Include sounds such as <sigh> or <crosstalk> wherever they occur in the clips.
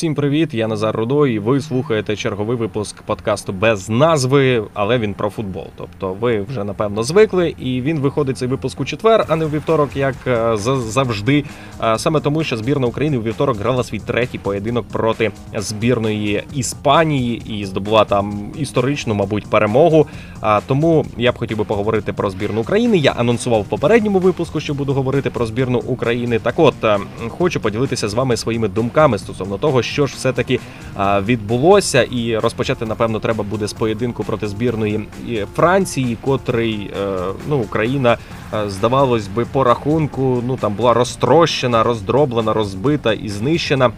Всім привіт, я Назар Рудо, і ви слухаєте черговий випуск подкасту без назви, але він про футбол. Тобто ви вже напевно звикли, і він виходить цей випуск у четвер, а не у вівторок, як е, завжди. Е, Саме тому, що збірна України у вівторок грала свій третій поєдинок проти збірної Іспанії і здобула там історичну, мабуть, перемогу. А тому я б хотів би поговорити про збірну України. Я анонсував в попередньому випуску, що буду говорити про збірну України. Так, от е, хочу поділитися з вами своїми думками стосовно того, що ж все таки відбулося, і розпочати напевно треба буде з поєдинку проти збірної Франції, котрий е, ну Україна е, здавалось би по рахунку. Ну там була розтрощена, роздроблена, розбита і знищена.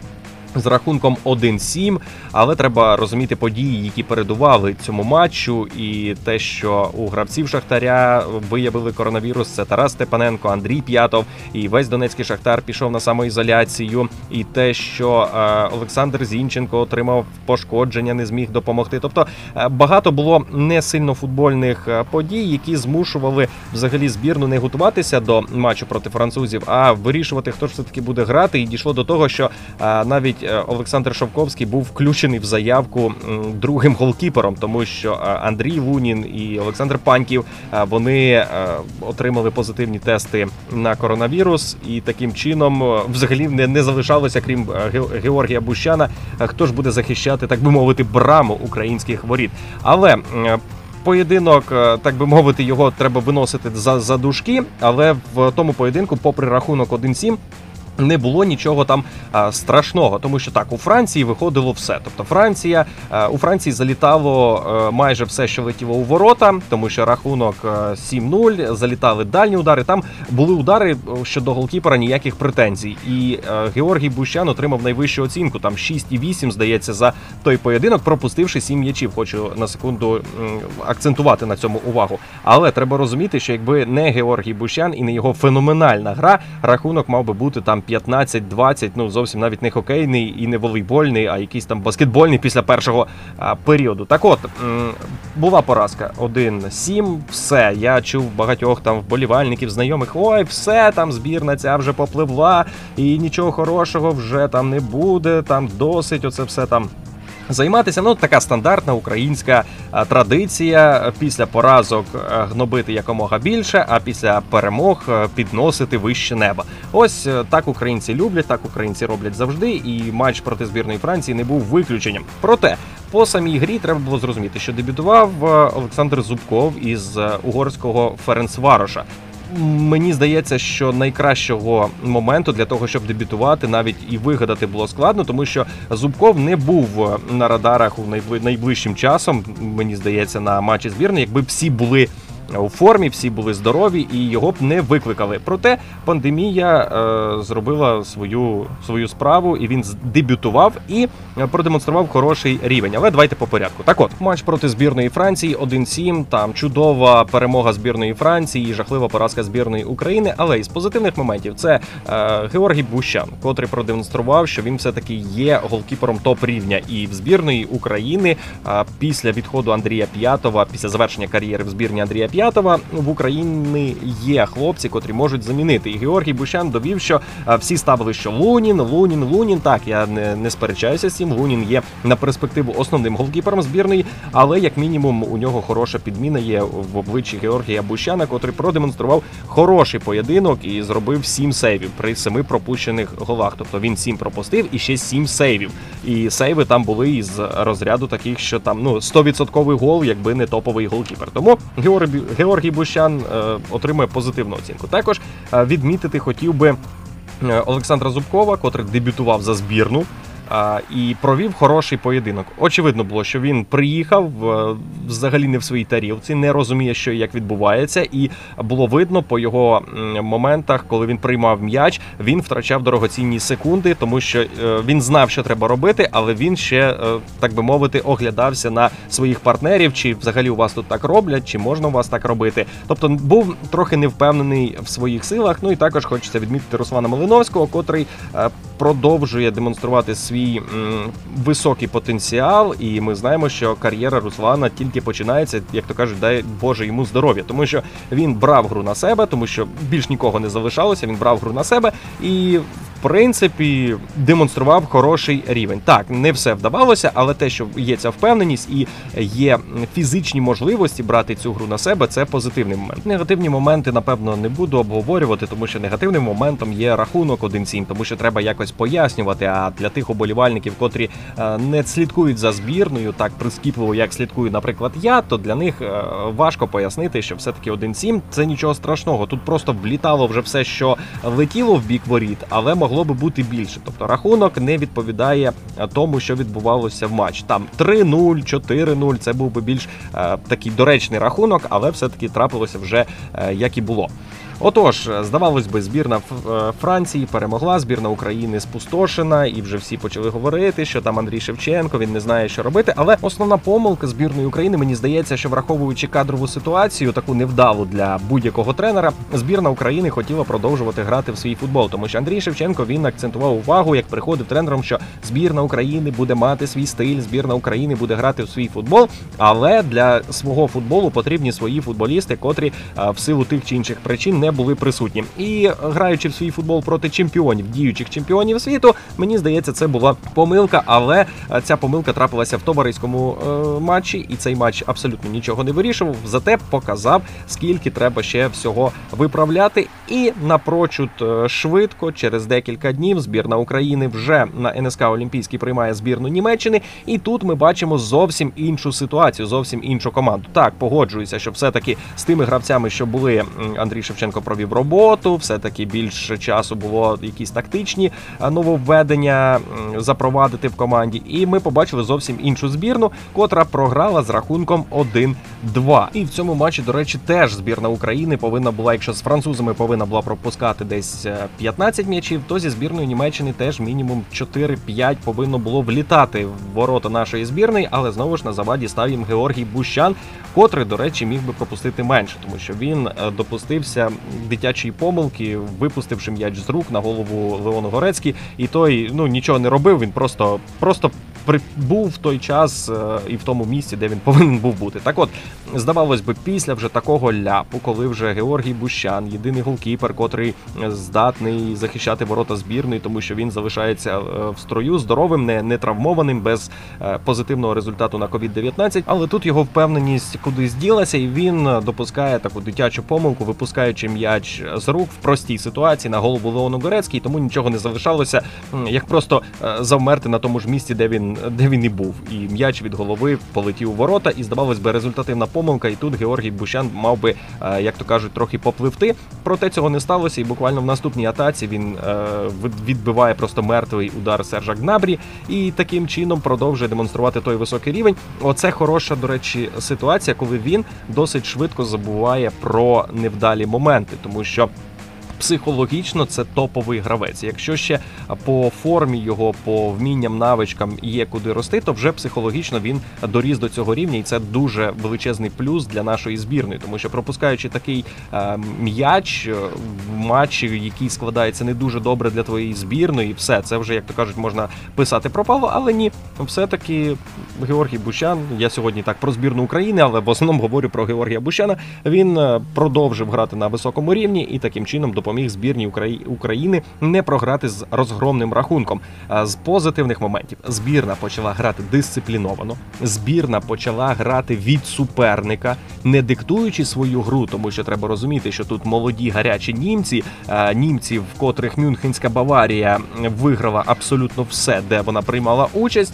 З рахунком 1-7, але треба розуміти події, які передували цьому матчу, і те, що у гравців Шахтаря виявили коронавірус, це Тарас Степаненко, Андрій П'ятов, і весь Донецький Шахтар пішов на самоізоляцію. І те, що е, Олександр Зінченко отримав пошкодження, не зміг допомогти. Тобто е, багато було не сильно футбольних е, подій, які змушували взагалі збірну не готуватися до матчу проти французів, а вирішувати, хто ж все таки буде грати. І дійшло до того, що е, навіть е, Олександр Шовковський був включений в заявку другим голкіпером, тому що е, Андрій Лунін і Олександр Паньків е, вони отримали позитивні тести на коронавірус, і таким чином взагалі не, не залишалося, крім Георгія Бущана, хто ж буде захищати, так би мовити, браму українських воріт. Але Поєдинок, так би мовити, його треба виносити за, за дужки, але в тому поєдинку, попри рахунок 1-7, не було нічого там а, страшного, тому що так у Франції виходило все. Тобто Франція а, у Франції залітало е, майже все, що летіло у ворота, тому що рахунок е, 7-0, залітали дальні удари. Там були удари е, щодо голкіпера ніяких претензій. І е, Георгій Бущан отримав найвищу оцінку. Там 6,8, здається, за той поєдинок, пропустивши 7 м'ячів. Хочу на секунду м, акцентувати на цьому увагу. Але треба розуміти, що якби не Георгій Бущан і не його феноменальна гра, рахунок мав би бути там 15-20, ну зовсім навіть не хокейний і не волейбольний, а якийсь там баскетбольний після першого а, періоду. Так от була поразка 1-7, все. Я чув багатьох там вболівальників, знайомих. Ой, все там збірна ця вже попливла, і нічого хорошого вже там не буде. Там досить, оце все там. Займатися ну така стандартна українська традиція після поразок е, гнобити якомога більше, а після перемог е, підносити вище неба. Ось е, так українці люблять, так українці роблять завжди. І матч проти збірної Франції не був виключенням. Проте по самій грі треба було зрозуміти, що дебютував е, Олександр Зубков із е, угорського Ференцвароша. Мені здається, що найкращого моменту для того, щоб дебютувати, навіть і вигадати було складно, тому що Зубков не був на радарах у найбли- найближчим часом. Мені здається, на матчі збірної, якби всі були. У формі всі були здорові і його б не викликали. Проте пандемія е, зробила свою свою справу, і він з- дебютував і е, продемонстрував хороший рівень. Але давайте по порядку. Так, от матч проти збірної Франції 1-7, Там чудова перемога збірної Франції, жахлива поразка збірної України. Але із позитивних моментів це е, Георгій Бущан, котрий продемонстрував, що він все таки є голкіпером топ рівня і в збірної України. е, після відходу Андрія П'ятова, після завершення кар'єри в збірні Андрія П'ятова, в Україні є хлопці, котрі можуть замінити. І Георгій Бущан довів, що е, всі ставили, що Лунін, Лунін, Лунін. Так, я не, не сперечаюся з цим. Лунін є на перспективу основним голкіпером збірної, але як мінімум у нього хороша підміна є в обличчі Георгія Бущана, котрий продемонстрував хороший поєдинок і зробив сім сейвів при семи пропущених голах. Тобто він сім пропустив і ще сім сейвів. І сейви там були із розряду таких, що там ну 100% гол, якби не топовий голкіпер. Тому Георгій, Георгій Бущан е, отримує позитивну оцінку. Також е, відмітити хотів би е, Олександра Зубкова, котрий дебютував за збірну. І провів хороший поєдинок. Очевидно було, що він приїхав е, взагалі не в своїй тарілці, не розуміє, що і як відбувається, і було видно по його моментах, коли він приймав м'яч, він втрачав дорогоцінні секунди, тому що е, він знав, що треба робити, але він ще, е, так би мовити, оглядався на своїх партнерів, чи взагалі у вас тут так роблять, чи можна у вас так робити. Тобто був трохи невпевнений в своїх силах. Ну і також хочеться відмітити Руслана Малиновського, котрий продовжує демонструвати свій м, високий потенціал. І ми знаємо, що кар'єра Руслана тільки починається, як то кажуть, дай Боже йому здоров'я, тому що він брав гру на себе, тому що більш нікого не залишалося. Він брав гру на себе і принципі демонстрував хороший рівень. Так, не все вдавалося, але те, що є ця впевненість і є фізичні можливості брати цю гру на себе, це позитивний момент. Негативні моменти, напевно, не буду обговорювати, тому що негативним моментом є рахунок 1-7, тому що треба якось пояснювати. А для тих оболівальників, котрі е, не слідкують за збірною, так прискіпливо, як слідкую, наприклад, я, то для них е, важко пояснити, що все-таки 1-7 це нічого страшного. Тут просто влітало вже все, що летіло в бік воріт, але могло би бути більше. Тобто рахунок не відповідає е, тому, що відбувалося в матч. Там 3-0, 4-0, Це був би більш е, такий доречний рахунок, але все-таки трапилося вже е, як і було. Отож, здавалось би, збірна е, Франції перемогла, збірна України спустошена, і вже всі почали говорити, що там Андрій Шевченко він не знає, що робити. Але основна помилка збірної України мені здається, що враховуючи кадрову ситуацію, таку невдалу для будь-якого тренера, збірна України хотіла продовжувати грати в свій футбол, тому що Андрій Шевченко він акцентував увагу, як приходив тренером, що збірна України буде мати свій стиль, збірна України буде грати в свій футбол. Але для свого футболу потрібні свої футболісти, котрі е, в силу тих чи інших причин не були присутні. І граючи в свій футбол проти чемпіонів, діючих чемпіонів світу, мені здається, це була помилка, але е, ця помилка трапилася в товариському е, матчі, і цей матч абсолютно нічого не вирішував. Зате показав, скільки треба ще всього виправляти. І напрочуд е, швидко, через декілька днів, збірна України вже на НСК Олімпійський приймає збірну Німеччини. І тут ми бачимо зовсім іншу ситуацію, зовсім іншу команду. Так, погоджуюся, що все-таки з тими гравцями, що були Андрій Шевченко провів роботу, все-таки більше часу було якісь тактичні е, нововведення запровадити в команді. І ми побачили зовсім іншу збірну, котра програла з рахунком 1-2. І в цьому матчі, до речі, теж збірна України повинна була, якщо з французами повинна була пропускати десь 15 е, м'ячів, то зі збірною Німеччини теж мінімум 4-5 повинно було влітати в ворота нашої збірної, але знову ж на заваді став їм Георгій Бущан, котрий, до речі, міг би пропустити менше, тому що він е, допустився дитячої помилки, випустивши м'яч з рук на голову Леону Горецький, і той ну нічого не робив. Він просто просто був в той час е, і в тому місці, де він <laughs> повинен був бути. Так, от здавалось би, після вже такого ляпу, коли вже Георгій Бущан, єдиний голкіпер, котрий здатний захищати ворота збірної, тому що він залишається е, в строю здоровим, не не травмованим, без е, позитивного результату на COVID-19, Але тут його впевненість кудись ділася, і він допускає таку дитячу помилку, випускаючи м'яч з рук в простій ситуації на голову Леону Горецький, тому нічого не залишалося, як просто завмерти на тому ж місці, де він де він і був. І м'яч від голови полетів у ворота, і здавалось би, результативна помилка. І тут Георгій Бущан мав би, е, як то кажуть, трохи попливти. Проте цього не сталося. І буквально в наступній атаці він е, відбиває просто мертвий удар Сержа Гнабрі і таким чином продовжує демонструвати той високий рівень. Оце хороша, до речі, ситуація, коли він досить швидко забуває про невдалі моменти, тому що психологічно це топовий гравець. Якщо ще по формі його, по вмінням, навичкам є куди рости, то вже психологічно він доріс до цього рівня, і це дуже величезний плюс для нашої збірної, тому що пропускаючи такий е, м'яч е, в матчі, який складається не дуже добре для твоєї збірної, все це вже як то кажуть, можна писати пропало, але ні, все таки Георгій Бущан. Я сьогодні так про збірну України, але в основному говорю про Георгія Бущана. Він е, продовжив грати на високому рівні і таким чином допоміг допоміг збірній України не програти з розгромним рахунком. З позитивних моментів збірна почала грати дисципліновано. Збірна почала грати від суперника, не диктуючи свою гру, тому що треба розуміти, що тут молоді гарячі німці, німці, в котрих Мюнхенська Баварія виграла абсолютно все, де вона приймала участь.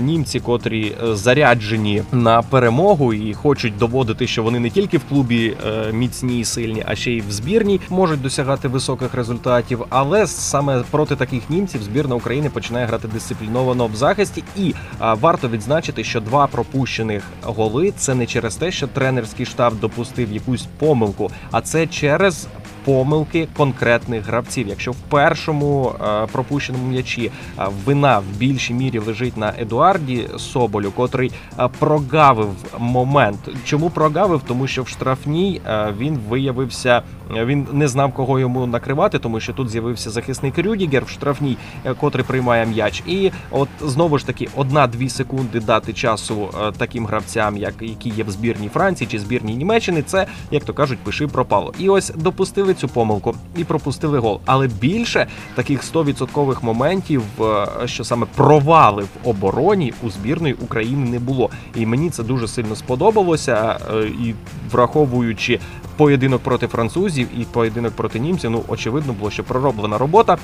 Німці, котрі е, заряджені на перемогу і хочуть доводити, що вони не тільки в клубі е, міцні і сильні, а ще й в збірній можуть досягати досягати високих результатів, але саме проти таких німців збірна України починає грати дисципліновано в захисті. І а, варто відзначити, що два пропущених голи це не через те, що тренерський штаб допустив якусь помилку, а це через помилки конкретних гравців. Якщо в першому е, пропущеному м'ячі е, вина в більшій мірі лежить на Едуарді Соболю, котрий е, прогавив момент. Чому прогавив? Тому що в штрафній він виявився, він не знав, кого йому накривати, тому що тут з'явився захисник Рюдігер в штрафній, котрий приймає м'яч. І от знову ж таки одна-дві секунди дати часу таким гравцям, як які є в збірній Франції чи збірній Німеччини. Це як то кажуть, пиши пропало. І ось допустили цю помилку і пропустили гол. Але більше таких 100% моментів, е, що саме провали в обороні у збірної України не було. І мені це дуже сильно сподобалося. е, І враховуючи поєдинок проти французів і поєдинок проти німців, ну очевидно було, що пророблена робота.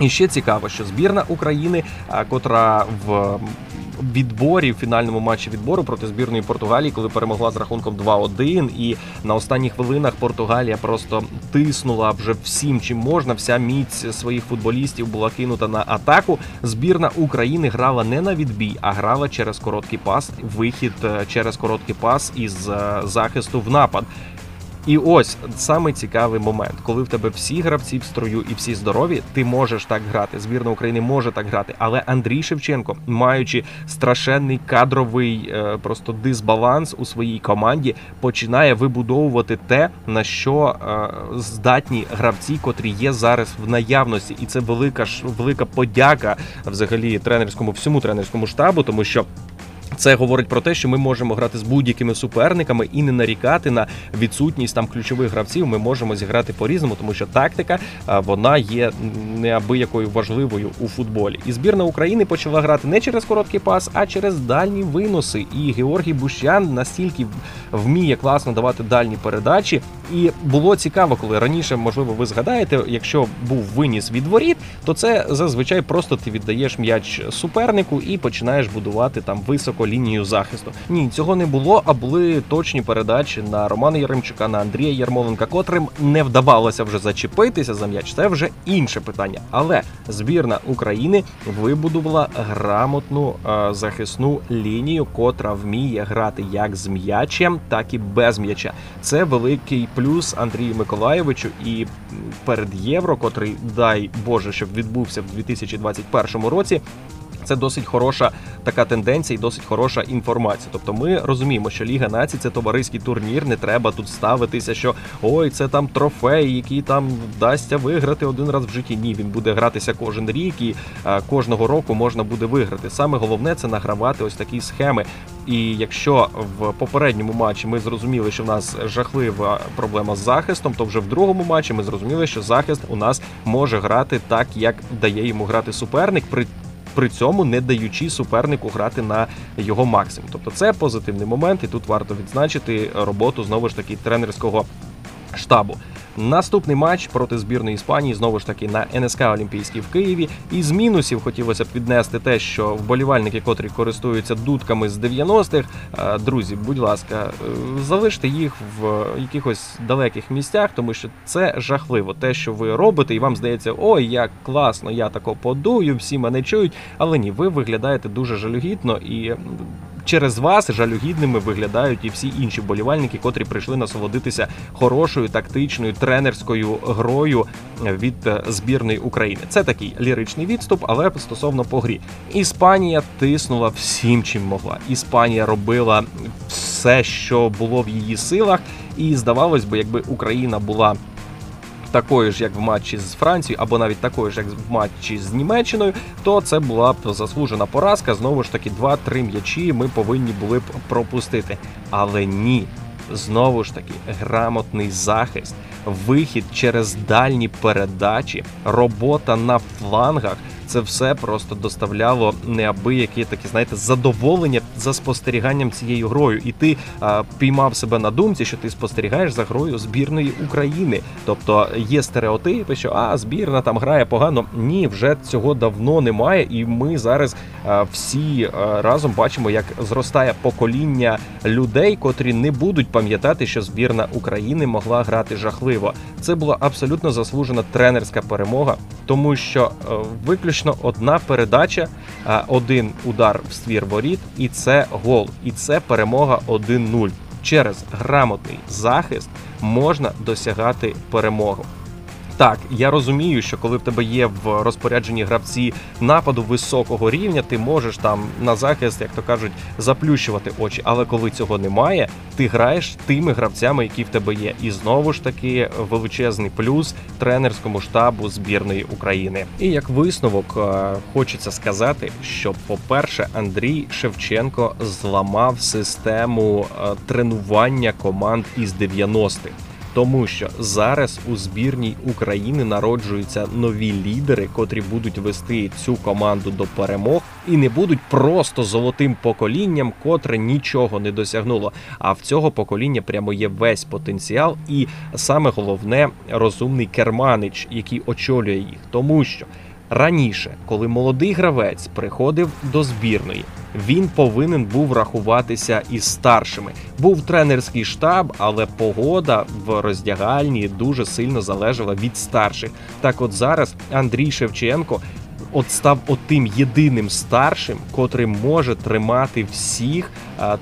І ще цікаво, що збірна України, котра в відборі в фінальному матчі відбору проти збірної Португалії, коли перемогла з рахунком 2-1, і на останніх хвилинах Португалія просто тиснула вже всім, чим можна. Вся міць своїх футболістів була кинута на атаку. Збірна України грала не на відбій, а грала через короткий пас. Вихід е, через короткий пас із е, захисту в напад. І ось саме цікавий момент, коли в тебе всі гравці в строю і всі здорові, ти можеш так грати. Збірна України може так грати. Але Андрій Шевченко, маючи страшенний кадровий е, просто дисбаланс у своїй команді, починає вибудовувати те, на що е, здатні гравці, котрі є зараз в наявності, і це велика ж велика подяка взагалі тренерському всьому тренерському штабу, тому що. Це говорить про те, що ми можемо грати з будь-якими суперниками і не нарікати на відсутність там ключових гравців. Ми можемо зіграти по-різному, тому що тактика вона є неабиякою важливою у футболі. І збірна України почала грати не через короткий пас, а через дальні виноси. І Георгій Бущан настільки вміє класно давати дальні передачі. І було цікаво, коли раніше, можливо, ви згадаєте, якщо був виніс від воріт, то це зазвичай просто ти віддаєш м'яч супернику і починаєш будувати там високо лінію захисту. Ні, цього не було, а були точні передачі на Романа Яремчука, на Андрія Ярмоленка, котрим не вдавалося вже зачепитися за м'яч. Це вже інше питання. Але збірна України вибудувала грамотну е, захисну лінію, котра вміє грати як з м'ячем, так і без м'яча. Це великий плюс Андрію Миколаєвичу. І перед євро, котрий дай Боже, щоб відбувся в 2021 році. Це досить хороша така тенденція і досить хороша інформація. Тобто, ми розуміємо, що Ліга націй це товариський турнір. Не треба тут ставитися, що ой, це там трофей, який там вдасться виграти один раз в житті. Ні, він буде гратися кожен рік, і кожного року можна буде виграти. Саме головне це награвати ось такі схеми. І якщо в попередньому матчі ми зрозуміли, що в нас жахлива проблема з захистом, то вже в другому матчі ми зрозуміли, що захист у нас може грати так, як дає йому грати суперник. При при цьому не даючи супернику грати на його максимум. Тобто це позитивний момент, і тут варто відзначити роботу знову ж таки тренерського штабу. Наступний матч проти збірної Іспанії знову ж таки на НСК Олімпійський в Києві. І з мінусів хотілося б віднести те, що вболівальники, котрі користуються дудками з 90-х, е, друзі, будь ласка, е, залиште їх в якихось далеких місцях, тому що це жахливо. Те, що ви робите, і вам здається, ой, як класно, я тако подую, всі мене чують. Але ні, ви виглядаєте дуже жалюгідно і через вас жалюгідними виглядають і всі інші болівальники, котрі прийшли насолодитися хорошою тактичною тренерською грою від е, збірної України. Це такий ліричний відступ, але стосовно по грі. Іспанія тиснула всім, чим могла. Іспанія робила все, що було в її силах, і здавалось би, якби Україна була такою ж, як в матчі з Францією, або навіть такою ж, як в матчі з Німеччиною, то це була б заслужена поразка. Знову ж таки, 2-3 м'ячі ми повинні були б пропустити. Але ні. Знову ж таки, грамотний захист, вихід через дальні передачі, робота на флангах. Це все просто доставляло неабияке таке, знаєте, задоволення за спостеріганням цією грою. І ти а, піймав себе на думці, що ти спостерігаєш за грою збірної України. Тобто є стереотипи, що а збірна там грає погано. Ні, вже цього давно немає, і ми зараз а, всі а, разом бачимо, як зростає покоління людей, котрі не будуть пам'ятати, що збірна України могла грати жахливо. Це була абсолютно заслужена тренерська перемога, тому що е, виключно одна передача, е, один удар в ствір воріт, і це гол. І це перемога 1-0. Через грамотний захист можна досягати перемогу. Так, я розумію, що коли в тебе є в розпорядженні гравці нападу високого рівня, ти можеш там на захист, як то кажуть, заплющувати очі. Але коли цього немає, ти граєш тими гравцями, які в тебе є. І знову ж таки величезний плюс тренерському штабу збірної України. І як висновок е, хочеться сказати, що, по-перше, Андрій Шевченко зламав систему е, тренування команд із 90-х. Тому що зараз у збірній України народжуються нові лідери, котрі будуть вести цю команду до перемог і не будуть просто золотим поколінням, котре нічого не досягнуло. А в цього покоління прямо є весь потенціал, і саме головне розумний керманич, який очолює їх, тому що. Раніше, коли молодий гравець приходив до збірної, він повинен був рахуватися із старшими. Був тренерський штаб, але погода в роздягальні дуже сильно залежала від старших. Так, от зараз Андрій Шевченко от став отим єдиним старшим, котрий може тримати всіх,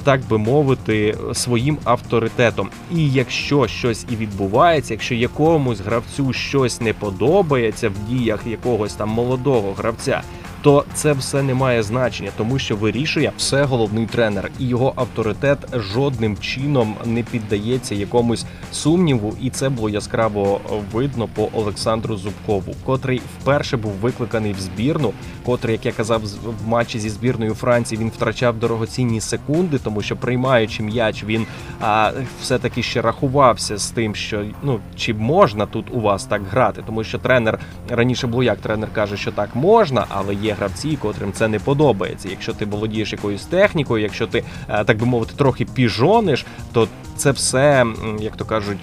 так би мовити, своїм авторитетом. І якщо щось і відбувається, якщо якомусь гравцю щось не подобається в діях якогось там молодого гравця то це все не має значення, тому що вирішує все головний тренер, і його авторитет жодним чином не піддається якомусь сумніву, і це було яскраво видно по Олександру Зубкову, котрий вперше був викликаний в збірну, котрий, як я казав, в матчі зі збірною Франції він втрачав дорогоцінні секунди, тому що приймаючи м'яч, він а, все таки ще рахувався з тим, що ну чи можна тут у вас так грати, тому що тренер раніше було як тренер каже, що так можна, але є гравці, котрим це не подобається. Якщо ти володієш якоюсь технікою, якщо ти е, так би мовити, трохи піжониш, то це все, як то кажуть,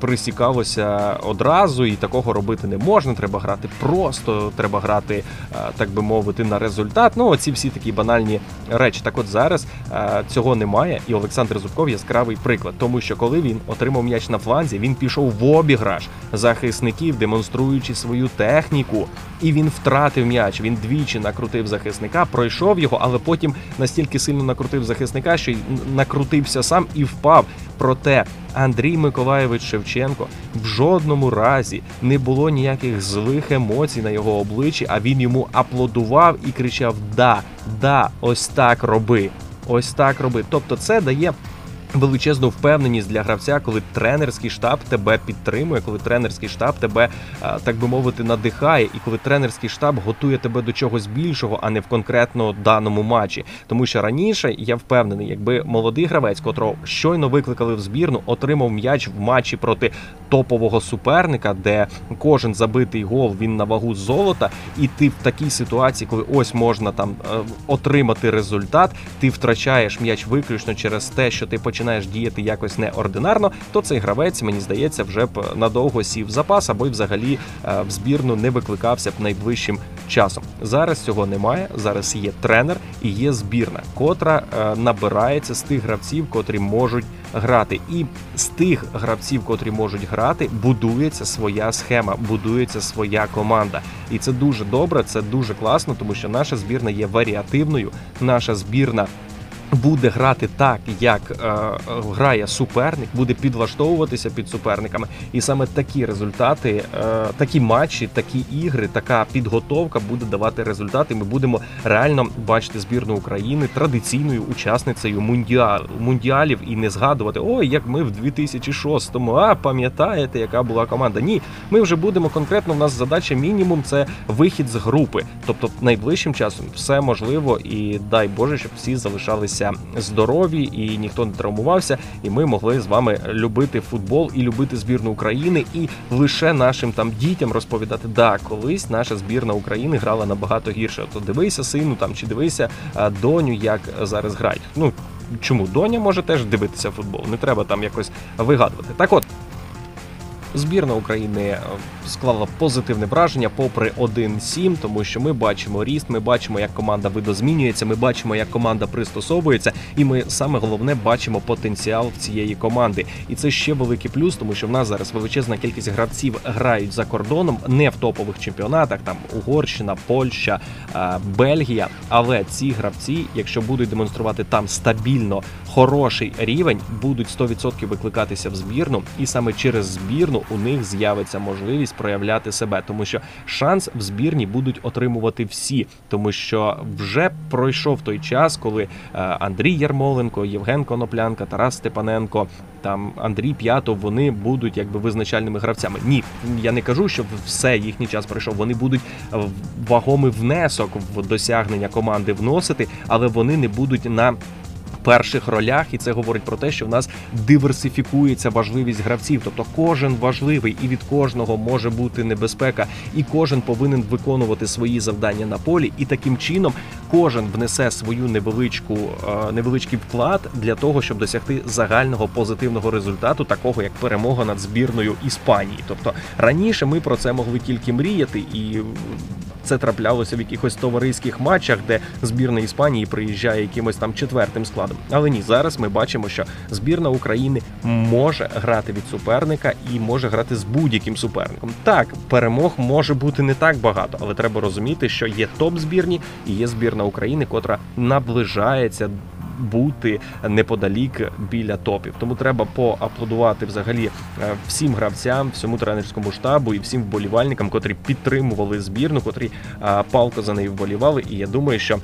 присікалося одразу, і такого робити не можна. Треба грати просто, треба грати, е, так би мовити, на результат. Ну, оці всі такі банальні речі. Так, от зараз е, цього немає, і Олександр Зубков яскравий приклад, тому що коли він отримав м'яч на фланзі, він пішов в обіграш захисників, демонструючи свою техніку, і він втратив м'яч. Він двічі накрутив захисника, пройшов його, але потім настільки сильно накрутив захисника, що й накрутився сам і впав. Проте Андрій Миколаєвич Шевченко в жодному разі не було ніяких злих емоцій на його обличчі, а він йому аплодував і кричав: Да, да, ось так роби, ось так роби. Тобто, це дає Величезну впевненість для гравця, коли тренерський штаб тебе підтримує, коли тренерський штаб тебе, так би мовити, надихає, і коли тренерський штаб готує тебе до чогось більшого, а не в конкретно даному матчі. Тому що раніше я впевнений, якби молодий гравець, котрого щойно викликали в збірну, отримав м'яч в матчі проти топового суперника, де кожен забитий гол він на вагу золота, і ти в такій ситуації, коли ось можна там е, отримати результат, ти втрачаєш м'яч виключно через те, що ти почав починаєш діяти якось неординарно, то цей гравець, мені здається, вже б надовго сів запас або й взагалі е, в збірну не викликався б найближчим часом. Зараз цього немає. Зараз є тренер і є збірна, котра е, набирається з тих гравців, котрі можуть грати. І з тих гравців, котрі можуть грати, будується своя схема, будується своя команда. І це дуже добре, це дуже класно, тому що наша збірна є варіативною. Наша збірна буде грати так, як е, грає суперник, буде підлаштовуватися під суперниками, і саме такі результати, е, такі матчі, такі ігри, така підготовка буде давати результати. Ми будемо реально бачити збірну України традиційною учасницею мундіал, мундіалів і не згадувати ой, як ми в 2006-му, А пам'ятаєте, яка була команда? Ні, ми вже будемо конкретно. У нас задача мінімум це вихід з групи. Тобто, найближчим часом все можливо, і дай Боже, щоб всі залишалися залишалися здорові і ніхто не травмувався, і ми могли з вами любити футбол і любити збірну України, і лише нашим там дітям розповідати, да, колись наша збірна України грала набагато гірше. То дивися сину там чи дивися доню, як зараз грають. Ну чому доня може теж дивитися футбол? Не треба там якось вигадувати. Так, от. Збірна України е, склала позитивне враження, попри 1-7, тому що ми бачимо ріст, ми бачимо, як команда видозмінюється, ми бачимо, як команда пристосовується, і ми саме головне бачимо потенціал цієї команди. І це ще великий плюс, тому що в нас зараз величезна кількість гравців грають за кордоном, не в топових чемпіонатах, там Угорщина, Польща, е, Бельгія. Але ці гравці, якщо будуть демонструвати там стабільно хороший рівень, будуть 100% викликатися в збірну, і саме через збірну у них з'явиться можливість проявляти себе, тому що шанс в збірні будуть отримувати всі, тому що вже пройшов той час, коли е, Андрій Ярмоленко, Євген Коноплянка, Тарас Степаненко, там Андрій П'ятов, вони будуть якби визначальними гравцями. Ні, я не кажу, що все їхній час пройшов. Вони будуть вагомий внесок в досягнення команди вносити, але вони не будуть на перших ролях, і це говорить про те, що в нас диверсифікується важливість гравців. Тобто кожен важливий і від кожного може бути небезпека, і кожен повинен виконувати свої завдання на полі. І таким чином кожен внесе свою невеличку е, невеличкий вклад для того, щоб досягти загального позитивного результату, такого як перемога над збірною Іспанії. Тобто раніше ми про це могли тільки мріяти і. Це траплялося в якихось товариських матчах, де збірна Іспанії приїжджає якимось там четвертим складом. Але ні, зараз ми бачимо, що збірна України може грати від суперника і може грати з будь-яким суперником. Так, перемог може бути не так багато, але треба розуміти, що є топ збірні і є збірна України, котра наближається. Бути неподалік біля топів, тому треба поаплодувати взагалі е, всім гравцям, всьому тренерському штабу і всім вболівальникам, котрі підтримували збірну, котрі палко за неї вболівали. І я думаю, що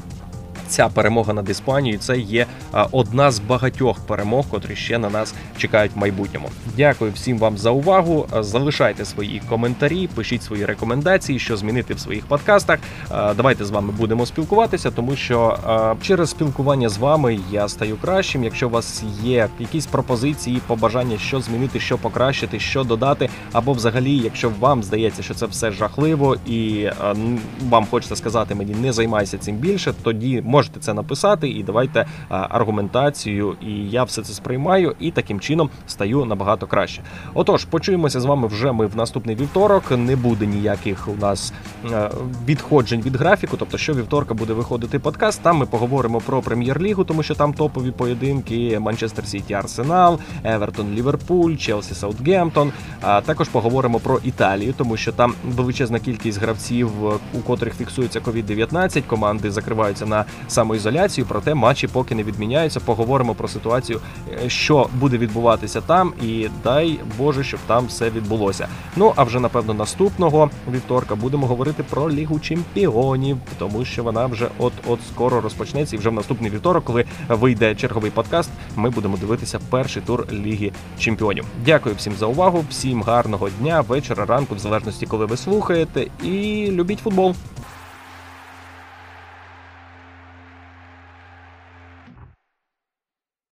ця перемога над Іспанією це є одна з багатьох перемог, котрі ще на нас чекають в майбутньому. Дякую всім вам за увагу. Залишайте свої коментарі, пишіть свої рекомендації, що змінити в своїх подкастах. Давайте з вами будемо спілкуватися, тому що через спілкування з вами я стаю кращим. Якщо у вас є якісь пропозиції, побажання, що змінити, що покращити, що додати, або взагалі, якщо вам здається, що це все жахливо, і вам хочеться сказати мені не займайся цим більше, тоді можете це написати і давайте е, аргументацію. І я все це сприймаю і таким чином стаю набагато краще. Отож, почуємося з вами вже ми в наступний вівторок. Не буде ніяких у нас е, відходжень від графіку. Тобто, що вівторка буде виходити подкаст. Там ми поговоримо про прем'єр-лігу, тому що там топові поєдинки: Манчестер Сіті, Арсенал, Евертон, Ліверпуль, Челсі, Саутгемптон. А також поговоримо про Італію, тому що там величезна кількість гравців, у котрих фіксується COVID-19, команди закриваються на самоізоляцію. Проте матчі поки не відміняються. Поговоримо про ситуацію, е, що буде відбуватися там, і дай Боже, щоб там все відбулося. Ну а вже напевно наступного вівторка будемо говорити про Лігу Чемпіонів, тому що вона вже от от скоро розпочнеться. І вже в наступний вівторок, коли вийде черговий подкаст, ми будемо дивитися перший тур Ліги Чемпіонів. Дякую всім за увагу, всім гарного дня, вечора, ранку, в залежності, коли ви слухаєте, і любіть футбол.